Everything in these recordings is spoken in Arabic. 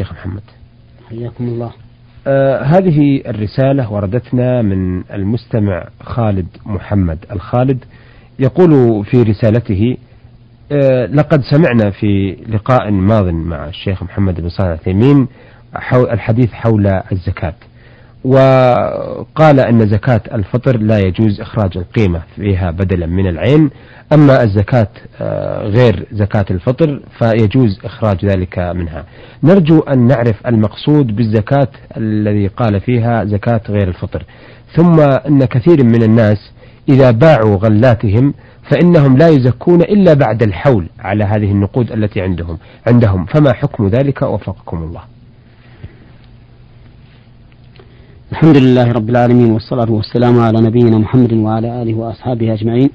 الشيخ محمد. حياكم الله. آه هذه الرسالة وردتنا من المستمع خالد محمد. الخالد يقول في رسالته آه لقد سمعنا في لقاء ماض مع الشيخ محمد بن صالح العثيمين الحديث حول الزكاة. وقال أن زكاة الفطر لا يجوز إخراج القيمة فيها بدلا من العين. أما الزكاة آه، غير زكاة الفطر فيجوز إخراج ذلك منها. نرجو أن نعرف المقصود بالزكاة الذي قال فيها زكاة غير الفطر. ثم أن كثير من الناس إذا باعوا غلاتهم فإنهم لا يزكون إلا بعد الحول على هذه النقود التي عندهم عندهم. فما حكم ذلك؟ وفقكم الله. الحمد لله رب العالمين والصلاة والسلام على نبينا محمد وعلى آله وأصحابه أجمعين.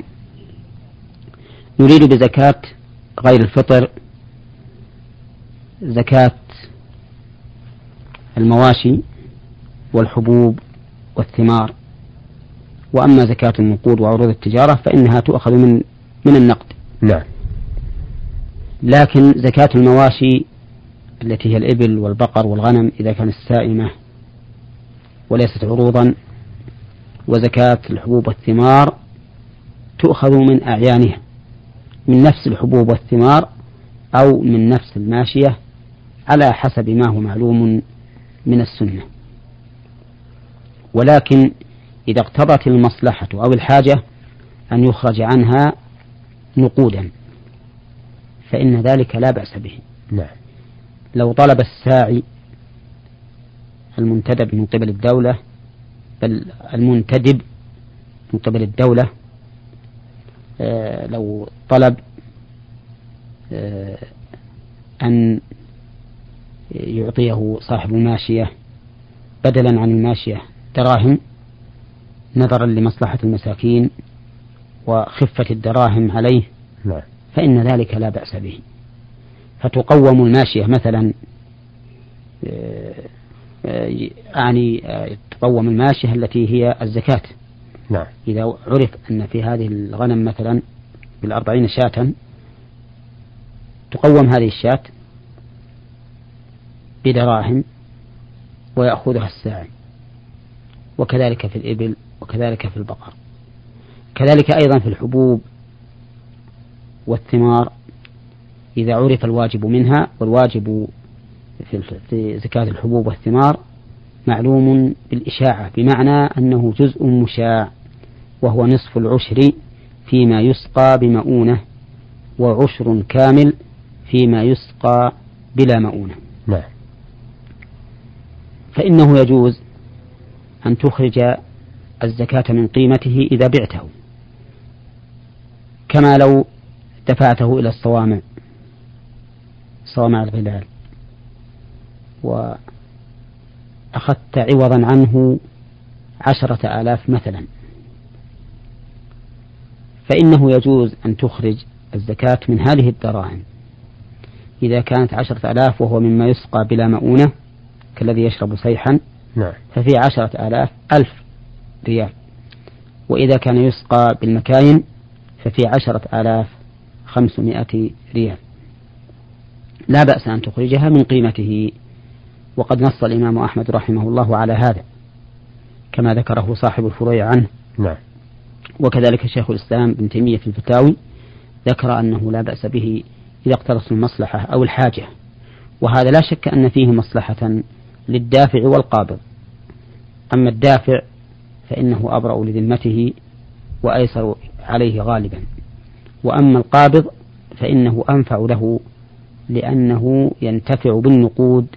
نريد بزكاة غير الفطر زكاة المواشي والحبوب والثمار. وأما زكاة النقود وعروض التجارة فإنها تؤخذ من من النقد. نعم. لكن زكاة المواشي التي هي الإبل والبقر والغنم إذا كانت سائمة وليست عروضا. وزكاة الحبوب والثمار تؤخذ من أعيانها من نفس الحبوب والثمار أو من نفس الماشية على حسب ما هو معلوم من السنة. ولكن إذا اقتضت المصلحة أو الحاجة أن يخرج عنها نقودا فإن ذلك لا بأس به. نعم. لو طلب الساعي المنتدب من قبل الدولة بل المنتدب من قبل الدولة آه، لو طلب آه، أن يعطيه صاحب الماشية بدلا عن الماشية دراهم نظرا لمصلحة المساكين وخفة الدراهم عليه نعم. فإن ذلك لا بأس به فتقوم الماشية مثلا آه، أعني تقوم الماشية التي هي الزكاة نعم. إذا عرف أن في هذه الغنم مثلا بالأربعين شاة تقوم هذه الشاة بدراهم ويأخذها الساعي وكذلك في الإبل وكذلك في البقر كذلك أيضا في الحبوب والثمار إذا عرف الواجب منها والواجب في زكاة الحبوب والثمار معلوم بالإشاعة بمعنى أنه جزء مشاع وهو نصف العشر فيما يسقى بمؤونة وعشر كامل فيما يسقى بلا مؤونة. نعم. فإنه يجوز أن تخرج الزكاة من قيمته إذا بعته. كما لو دفعته إلى الصوامع. صوامع الغلال وأخذت عوضا عنه عشرة آلاف مثلا. فإنه يجوز أن تخرج الزكاة من هذه الدراهم. إذا كانت عشرة آلاف وهو مما يسقى بلا مؤونة كالذي يشرب صيحا نعم. ففي عشرة آلاف ألف ريال. وإذا كان يسقى بالمكاين ففي عشرة آلاف خمسمائة ريال. لا بأس أن تخرجها من قيمته. وقد نص الإمام أحمد رحمه الله على هذا كما ذكره صاحب الفروع عنه. نعم. وكذلك شيخ الإسلام ابن تيمية في الفتاوي ذكر أنه لا بأس به إذا اقترص المصلحة أو الحاجة. وهذا لا شك أن فيه مصلحة للدافع والقابض. أما الدافع فإنه أبرأ لذمته وأيسر عليه غالبا. وأما القابض فإنه أنفع له لأنه ينتفع بالنقود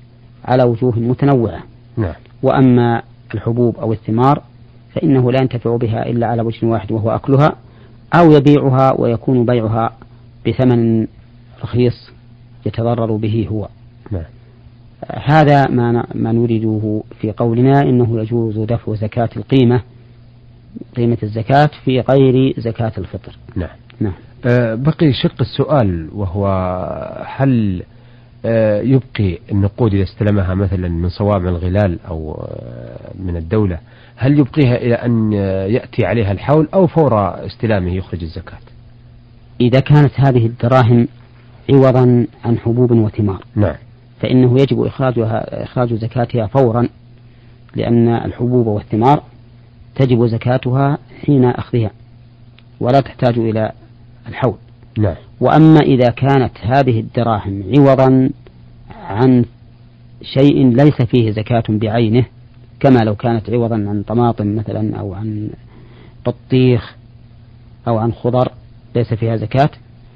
على وجوه متنوعة نعم. وأما الحبوب أو الثمار فإنه لا ينتفع بها إلا على وجه واحد وهو أكلها أو يبيعها ويكون بيعها بثمن رخيص يتضرر به هو نعم. هذا ما ما نريده في قولنا إنه يجوز دفع زكاة القيمة قيمة الزكاة في غير زكاة الفطر. نعم. نعم. أه بقي شق السؤال وهو هل يبقي النقود إذا استلمها مثلا من صوامع الغلال أو أه من الدولة هل يبقيها إلى أن يأتي عليها الحول أو فور استلامه يخرج الزكاة؟ إذا كانت هذه الدراهم عوضا عن حبوب وثمار نعم. فإنه يجب إخراجها إخراج زكاتها فورا لأن الحبوب والثمار تجب زكاتها حين أخذها ولا تحتاج إلى الحول. نعم. وأما إذا كانت هذه الدراهم عوضا عن شيء ليس فيه زكاة بعينه كما لو كانت عوضا عن طماطم مثلا أو عن بطيخ أو عن خضر ليس فيها زكاة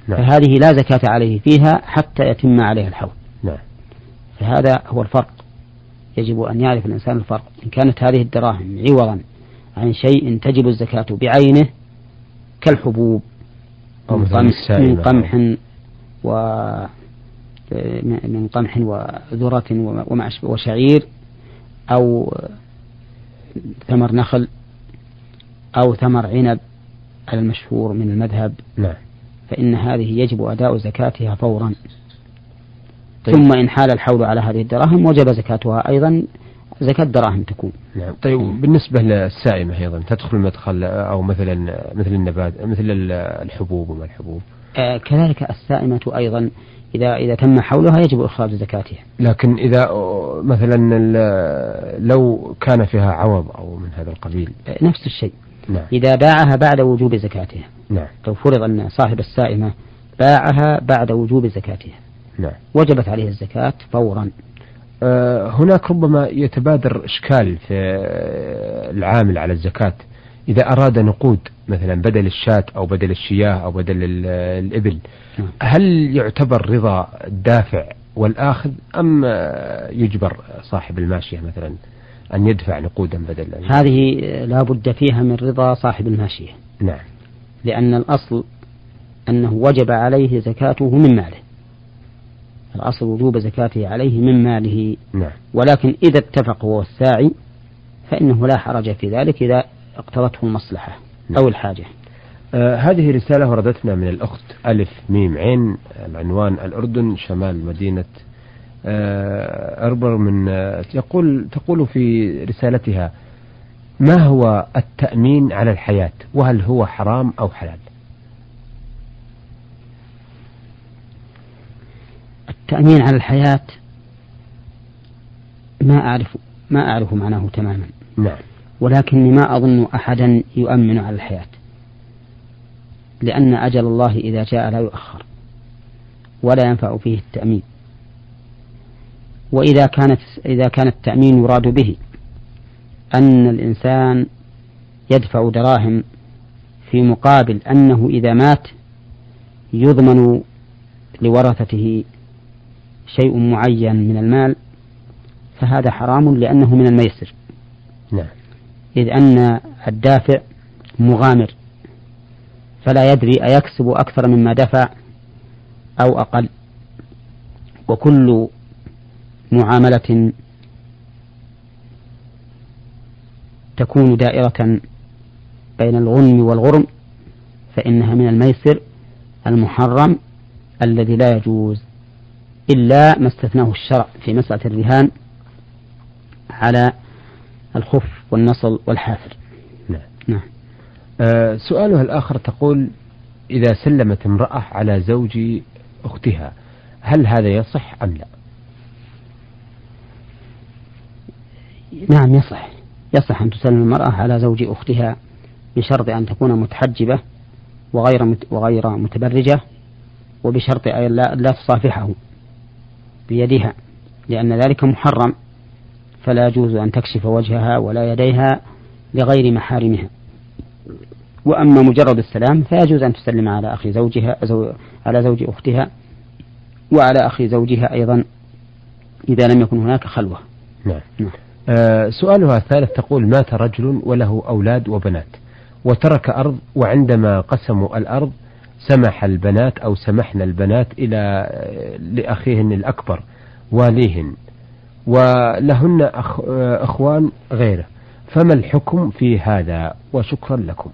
نعم. فهذه لا زكاة عليه فيها حتى يتم عليه الحول نعم. فهذا هو الفرق يجب أن يعرف الإنسان الفرق إن كانت هذه الدراهم عوضا عن شيء تجب الزكاة بعينه كالحبوب من قمح, من قمح و من قمح وذرة وشعير أو ثمر نخل أو ثمر عنب على المشهور من المذهب. نعم. فإن هذه يجب أداء زكاتها فورا. طيب. ثم إن حال الحول على هذه الدراهم وجب زكاتها أيضا زكاة دراهم تكون نعم طيب بالنسبة للسائمة أيضا تدخل مدخل أو مثلا مثل النبات مثل الحبوب وما الحبوب آه كذلك السائمة أيضا إذا إذا تم حولها يجب إخراج زكاتها. لكن إذا مثلا لو كان فيها عوض أو من هذا القبيل. آه، نفس الشيء. نعم. إذا باعها بعد وجوب زكاتها. نعم. لو فرض أن صاحب السائمة باعها بعد وجوب زكاتها. نعم. وجبت عليه الزكاة فورا. آه هناك ربما يتبادر إشكال في العامل على الزكاة. إذا أراد نقود مثلا بدل الشاة أو بدل الشياه أو بدل الإبل نعم. هل يعتبر رضا الدافع والآخذ أم يجبر صاحب الماشية مثلا أن يدفع نقودا بدل هذه لا بد فيها من رضا صاحب الماشية. نعم. لأن الأصل أنه وجب عليه زكاته من ماله. الأصل وجوب زكاته عليه من ماله نعم. ولكن إذا اتفق هو والساعي فإنه لا حرج في ذلك إذا اقتضته المصلحة نعم. أو الحاجة آه هذه رسالة وردتنا من الأخت ألف ميم عين العنوان الأردن شمال مدينة آه أربر من آه يقول تقول في رسالتها ما هو التأمين على الحياة وهل هو حرام أو حلال التأمين على الحياة ما أعرف ما أعرف معناه تماما. نعم. ولكني ما أظن أحدا يؤمن على الحياة لأن أجل الله إذا جاء لا يؤخر ولا ينفع فيه التأمين. وإذا كانت إذا كان التأمين يراد به أن الإنسان يدفع دراهم في مقابل أنه إذا مات يضمن لورثته شيء معين من المال فهذا حرام لأنه من الميسر. نعم. إذ أن الدافع مغامر فلا يدري أيكسب أكثر مما دفع أو أقل. وكل معاملة تكون دائرة بين الغنم والغرم فإنها من الميسر المحرم الذي لا يجوز. إلا ما استثناه الشرع في مسألة الرهان على الخف والنصل والحافر. نعم, نعم. آه سؤالها الآخر تقول إذا سلمت امرأة على زوج أختها هل هذا يصح أم لا؟ نعم يصح. يصح أن تسلم المرأة على زوج أختها بشرط أن تكون متحجبة وغير وغير متبرجة وبشرط أن لا, لا تصافحه. بيدها لأن ذلك محرم فلا يجوز أن تكشف وجهها ولا يديها لغير محارمها. وأما مجرد السلام فيجوز أن تسلم على أخي زوجها زو على زوج أختها وعلى أخي زوجها أيضا إذا لم يكن هناك خلوة. نعم, نعم. آه سؤالها الثالث تقول مات رجل وله أولاد وبنات وترك أرض وعندما قسموا الأرض سمح البنات أو سمحنا البنات إلى آه، لأخيهن الأكبر واليهن ولهن أخ أخوان غيره. فما الحكم في هذا؟ وشكرا لكم.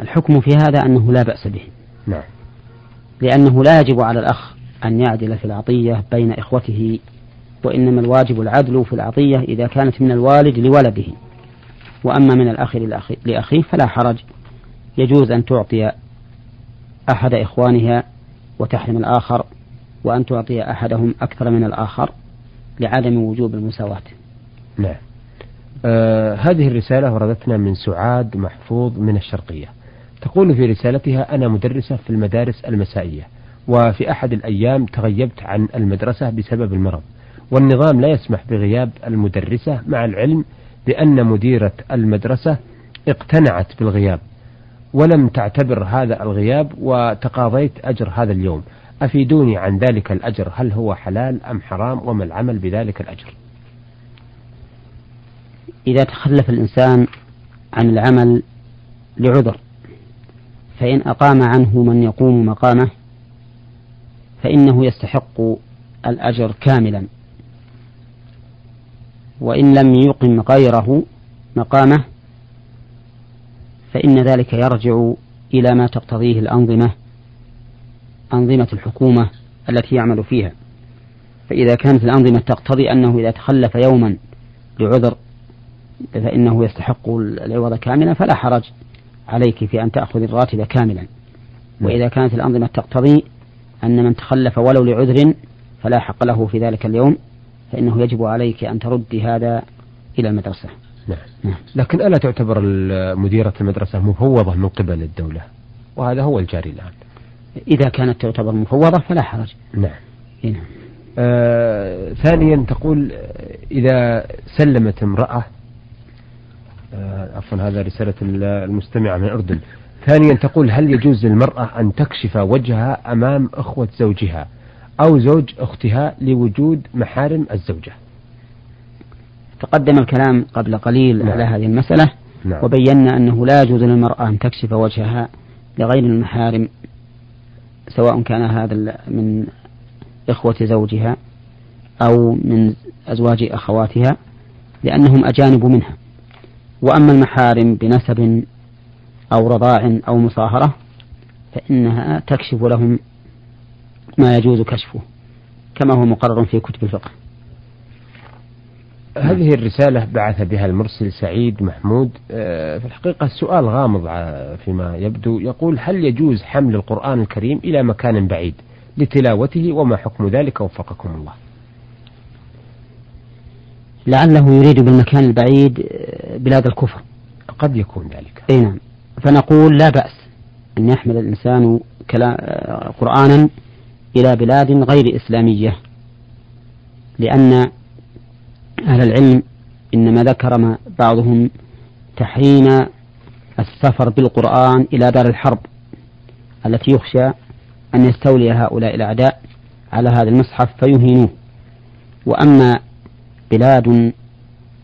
الحكم في هذا أنه لا بأس به. نعم. لأنه لا يجب على الأخ أن يعدل في العطية بين إخوته وإنما الواجب العدل في العطية إذا كانت من الوالد لولده. وأما من الأخ لأخيه فلا حرج. يجوز أن تعطي أحد إخوانها وتحرم الآخر وأن تعطي أحدهم أكثر من الآخر لعدم وجوب المساواة. نعم. آه هذه الرسالة وردتنا من سعاد محفوظ من الشرقية. تقول في رسالتها أنا مدرسة في المدارس المسائية وفي أحد الأيام تغيبت عن المدرسة بسبب المرض والنظام لا يسمح بغياب المدرسة مع العلم بأن مديرة المدرسة اقتنعت بالغياب. ولم تعتبر هذا الغياب وتقاضيت أجر هذا اليوم. أفيدوني عن ذلك الأجر هل هو حلال أم حرام وما العمل بذلك الأجر؟ إذا تخلف الإنسان عن العمل لعذر فإن أقام عنه من يقوم مقامه فإنه يستحق الأجر كاملا. وإن لم يقم غيره مقامه فإن ذلك يرجع إلى ما تقتضيه الأنظمة أنظمة الحكومة التي يعمل فيها. فإذا كانت الأنظمة تقتضي أنه إذا تخلف يوما لعذر فإنه يستحق العوض كاملا فلا حرج عليك في أن تأخذ الراتب كاملا. وإذا كانت الأنظمة تقتضي أن من تخلف ولو لعذر فلا حق له في ذلك اليوم فإنه يجب عليك أن تردي هذا إلى المدرسة. نعم. نعم. لكن ألا تعتبر مديرة المدرسة مفوضة من قبل الدولة وهذا هو الجاري الآن إذا كانت تعتبر مفوضة فلا حرج نعم, نعم. آه ثانيا تقول إذا سلمت امرأة آه عفوا هذا رسالة المستمعة من الأردن ثانيا تقول هل يجوز للمرأة أن تكشف وجهها أمام أخوة زوجها أو زوج أختها لوجود محارم الزوجة تقدم الكلام قبل قليل نعم. على هذه المسألة نعم. وبينا أنه لا يجوز للمرأة أن تكشف وجهها لغير المحارم سواء كان هذا من إخوة زوجها أو من أزواج أخواتها لأنهم أجانب منها وأما المحارم بنسب أو رضاع أو مصاهرة فإنها تكشف لهم ما يجوز كشفه كما هو مقرر في كتب الفقه هذه الرسالة بعث بها المرسل سعيد محمود آه، في الحقيقة السؤال غامض فيما يبدو. يقول هل يجوز حمل القرآن الكريم إلى مكان بعيد لتلاوته؟ وما حكم ذلك؟ وفقكم الله. لعله يريد بالمكان البعيد آه، بلاد الكفر. قد يكون ذلك. أي نعم. فنقول لا بأس أن يحمل الإنسان آه، قرآنا إلى بلاد غير إسلامية لأن أهل العلم إنما ذكر بعضهم تحريم السفر بالقرآن إلى دار الحرب التي يخشى أن يستولي هؤلاء الأعداء على هذا المصحف فيهينوه. وأما بلاد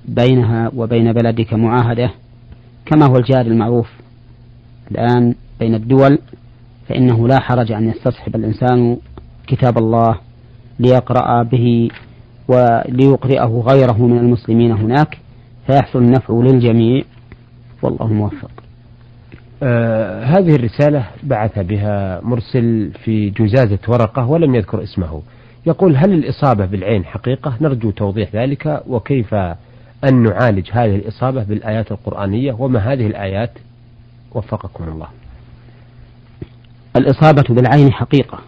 بينها وبين بلدك معاهدة كما هو الجار المعروف الآن بين الدول فإنه لا حرج أن يستصحب الإنسان كتاب الله ليقرأ به وليقرئه غيره من المسلمين هناك. فيحصل النفع للجميع. والله موفق. آه هذه الرسالة بعث بها مرسل في جزازة ورقة ولم يذكر اسمه. يقول هل الإصابة بالعين حقيقة؟ نرجو توضيح ذلك. وكيف أن نعالج هذه الإصابة بالآيات القرآنية؟ وما هذه الآيات؟ وفقكم الله. الإصابة بالعين حقيقة.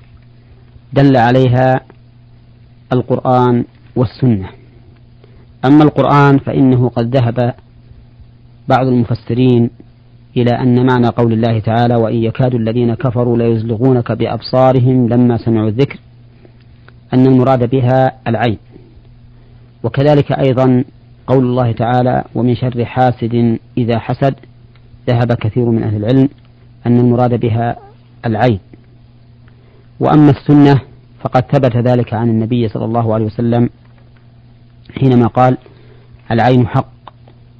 دل عليها القرآن والسنة. أما القرآن فإنه قد ذهب بعض المفسرين إلى أن معنى قول الله تعالى وإن يكاد الذين كفروا ليزلغونك بأبصارهم لما سمعوا الذكر أن المراد بها العين. وكذلك أيضا قول الله تعالى ومن شر حاسد إذا حسد ذهب كثير من أهل العلم أن المراد بها العين. وأما السنة فقد ثبت ذلك عن النبي صلى الله عليه وسلم حينما قال العين حق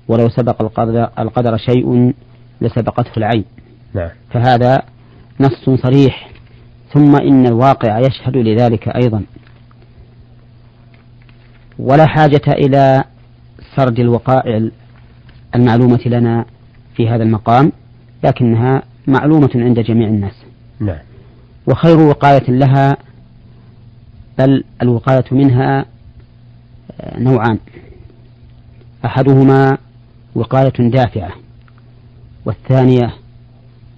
ولو سبق القدر, القدر شيء لسبقته العين نعم. فهذا نص صريح ثم إن الواقع يشهد لذلك أيضا ولا حاجة إلى سرد الوقائع المعلومة لنا في هذا المقام لكنها معلومة عند جميع الناس نعم. وخير وقاية لها بل الوقاية منها نوعان أحدهما وقاية دافعة والثانية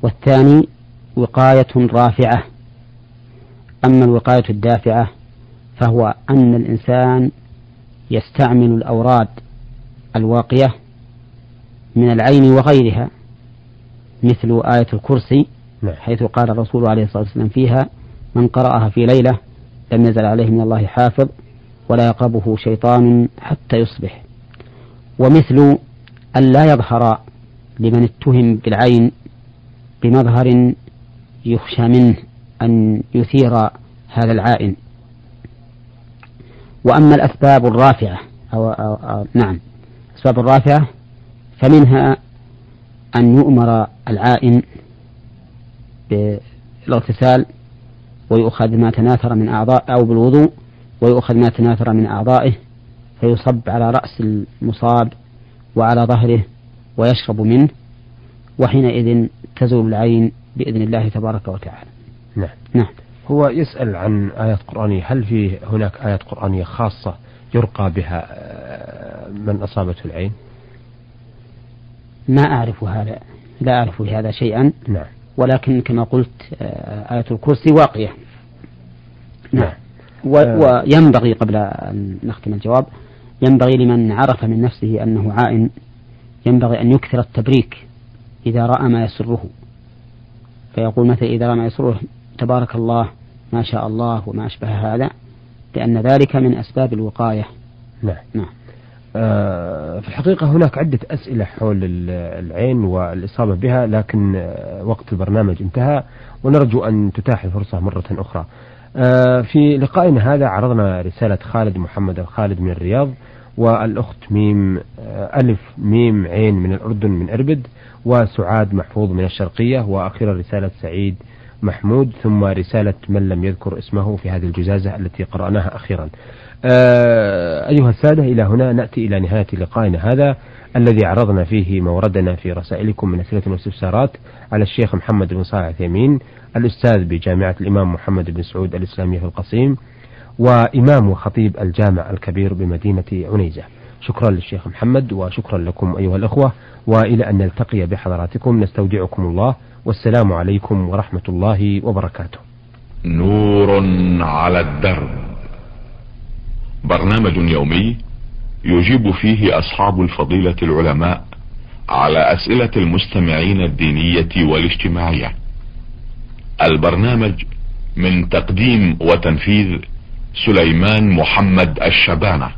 والثاني وقاية رافعة أما الوقاية الدافعة فهو أن الإنسان يستعمل الأوراد الواقية من العين وغيرها مثل آية الكرسي نعم. حيث قال الرسول عليه الصلاة والسلام فيها من قرأها في ليلة لم يزل عليه من الله حافظ ولا يقربه شيطان حتى يصبح. ومثل أن لا يظهر لمن اتهم بالعين بمظهر يخشى منه أن يثير هذا العائن. وأما الأسباب الرافعة أو, أو, أو نعم الأسباب الرافعة فمنها أن يؤمر العائن بالإغتسال ويؤخذ ما تناثر من أعضاء أو بالوضوء ويؤخذ ما تناثر من أعضائه فيصب على رأس المصاب وعلى ظهره ويشرب منه وحينئذ تزول العين بإذن الله تبارك وتعالى. نعم. نعم. هو يسأل عن آيات قرآنية هل في هناك آيات قرآنية خاصة يرقى بها آه، من أصابته العين؟ ما أعرف هذا لا أعرف بهذا شيئا. نعم. ولكن كما قلت آه، آية الكرسي واقية نعم. آه. وينبغي قبل أن نختم الجواب ينبغي لمن عرف من نفسه أنه عائن ينبغي أن يكثر التبريك إذا رأى ما يسره. فيقول مثلا إذا رأى ما يسره تبارك الله ما شاء الله وما أشبه هذا لأن ذلك من أسباب الوقاية. نعم. نعم. آه في الحقيقة هناك عدة أسئلة حول العين والإصابة بها لكن آه وقت البرنامج انتهى ونرجو أن تتاح الفرصة مرة أخرى. آه في لقائنا هذا عرضنا رسالة خالد محمد الخالد من الرياض والأخت ميم آه، ألف ميم عين من الأردن من إربد وسعاد محفوظ من الشرقية وأخيرا رسالة سعيد محمود ثم رسالة من لم يذكر اسمه في هذه الجزازة التي قرأناها أخيرا. آه أيها السادة إلى هنا نأتي إلى نهاية لقائنا هذا الذي عرضنا فيه موردنا في رسائلكم من أسئلة واستفسارات على الشيخ محمد بن صالح عثيمين الأستاذ بجامعة الإمام محمد بن سعود الإسلامية في القصيم وإمام وخطيب الجامع الكبير بمدينة عنيزة. شكرا للشيخ محمد وشكرا لكم أيها الأخوة وإلى أن نلتقي بحضراتكم. نستودعكم الله. والسلام عليكم ورحمة الله وبركاته. نور على الدرب. برنامج يومي يجيب فيه أصحاب الفضيلة العلماء على أسئلة المستمعين الدينية والاجتماعية. البرنامج من تقديم وتنفيذ سليمان محمد الشبانة.